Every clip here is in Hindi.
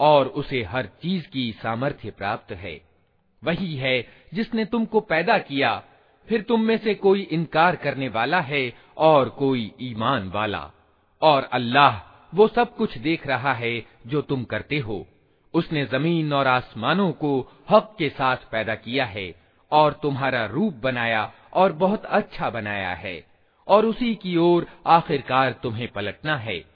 और उसे हर चीज़ की सामर्थ्य प्राप्त है। वही है जिसने तुमको पैदा किया, फिर तुम में से कोई इनकार करने वाला है और कोई ईमान वाला। और अल्लाह वो सब कुछ देख रहा है जो तुम करते हो। उसने ज़मीन और आसमानों को हक के साथ पैदा किया है और तुम्हारा रूप बनाया और बहुत अच्छा बनाया है। और उसी की ओर आखिरकार तुम्हें पलटना है।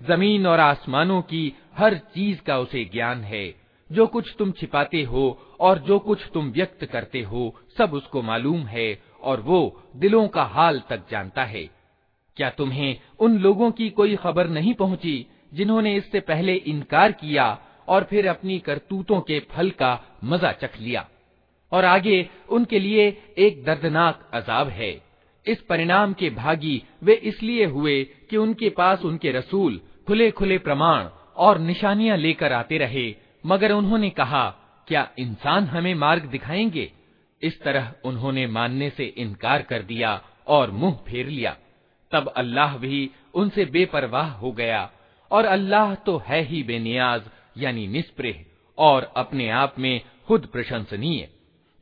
जमीन और आसमानों की हर चीज का उसे ज्ञान है जो कुछ तुम छिपाते हो और जो कुछ तुम व्यक्त करते हो सब उसको मालूम है और वो दिलों का हाल तक जानता है क्या तुम्हें उन लोगों की कोई खबर नहीं पहुँची जिन्होंने इससे पहले इनकार किया और फिर अपनी करतूतों के फल का मज़ा चख लिया? और आगे, उनके लिए एक दर्दनाक अजाब है। इस परिणाम के भागी वे इसलिए हुए कि उनके पास उनके रसूल खुले खुले प्रमाण और निशानियाँ लेकर आते रहे, मगर उन्होंने कहा, क्या इंसान हमें मार्ग दिखाएँगे? इस तरह उन्होंने मानने से इनकार कर दिया और मुँह फेर लिया। तब अल्लाह भी उनसे बेपरवाह हो गया और अल्लाह तो है ही बेनियाज यानी निष्प्रेह और अपने आप में खुद प्रशंसनीय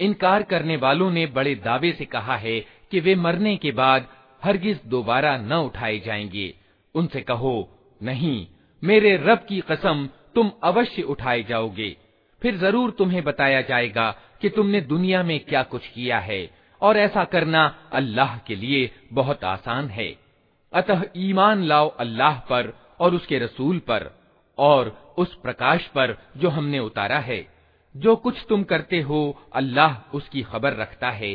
इनकार करने वालों ने बड़े दावे से कहा है कि वे मरने के बाद हरगिज दोबारा न उठाए जाएंगे उनसे कहो नहीं मेरे रब की कसम तुम अवश्य उठाए जाओगे फिर जरूर तुम्हें बताया जाएगा कि तुमने दुनिया में क्या कुछ किया है और ऐसा करना अल्लाह के लिए बहुत आसान है अतः ईमान लाओ अल्लाह पर और उसके रसूल पर और उस प्रकाश पर जो हमने उतारा है जो कुछ तुम करते हो अल्लाह उसकी खबर रखता है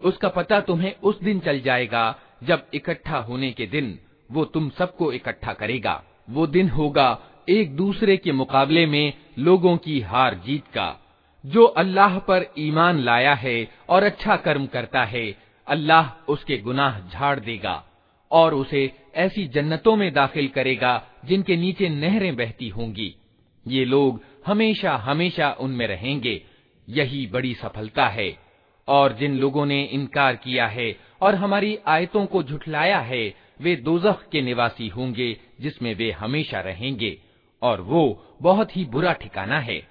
उसका पता तुम्हें उस दिन चल जाएगा जब इकट्ठा होने के दिन वो तुम सबको इकट्ठा करेगा वो दिन होगा एक दूसरे के मुकाबले में लोगों की हार जीत का जो अल्लाह पर ईमान लाया है और अच्छा कर्म करता है, अल्लाह उसके गुनाह झाड़ देगा और उसे ऐसी जन्नतों में दाखिल करेगा जिनके नीचे नहरें बहती होंगी। ये लोग हमेशा हमेशा उनमें रहेंगे, यही बड़ी सफलता है। और जिन लोगों ने इनकार किया है और हमारी आयतों को झुठलाया है, वे दोजख के निवासी होंगे जिसमें वे हमेशा रहेंगे और वो बहुत ही बुरा ठिकाना है।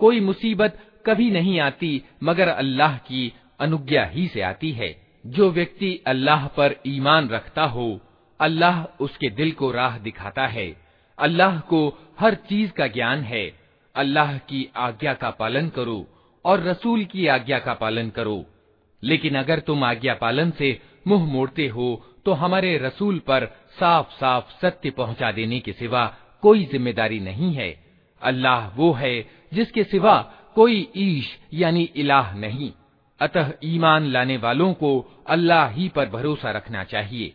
कोई मुसीबत कभी नहीं आती मगर अल्लाह की अनुज्ञा ही से आती है जो व्यक्ति अल्लाह पर ईमान रखता हो अल्लाह उसके दिल को राह दिखाता है अल्लाह को हर चीज का ज्ञान है अल्लाह की आज्ञा का पालन करो और रसूल की आज्ञा का पालन करो लेकिन अगर तुम आज्ञा पालन से मुंह मोड़ते हो तो हमारे रसूल पर साफ साफ सत्य पहुंचा देने के सिवा कोई जिम्मेदारी नहीं है अल्लाह वो है जिसके सिवा कोई ईश यानी इलाह नहीं अतः ईमान लाने वालों को अल्लाह ही पर भरोसा रखना चाहिए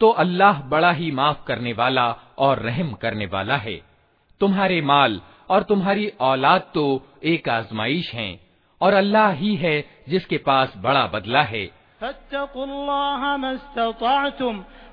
तो अल्लाह बड़ा ही माफ करने वाला और रहम करने वाला है तुम्हारे माल और तुम्हारी औलाद तो एक आजमाइश हैं और अल्लाह ही है जिसके पास बड़ा बदला है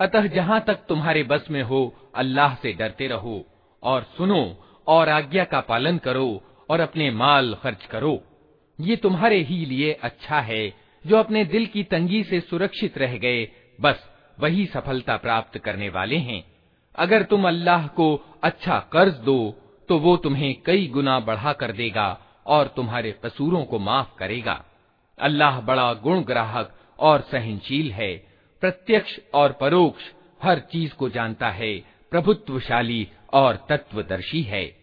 अतः जहाँ तक तुम्हारे बस में हो अल्लाह से डरते रहो और सुनो और आज्ञा का पालन करो और अपने माल खर्च करो ये तुम्हारे ही लिए अच्छा है, जो अपने दिल की तंगी से सुरक्षित रह गए। बस, वही सफलता प्राप्त करने वाले हैं। अगर तुम अल्लाह को अच्छा कर्ज दो तो वो तुम्हें कई गुना बढ़ा कर देगा और तुम्हारे कसूरों को माफ़ करेगा। अल्लाह बड़ा गुण ग्राहक और सहनशील है। प्रत्यक्ष और परोक्ष हर चीज़ को जानता है, प्रभुत्वशाली और तत्वदर्शी है।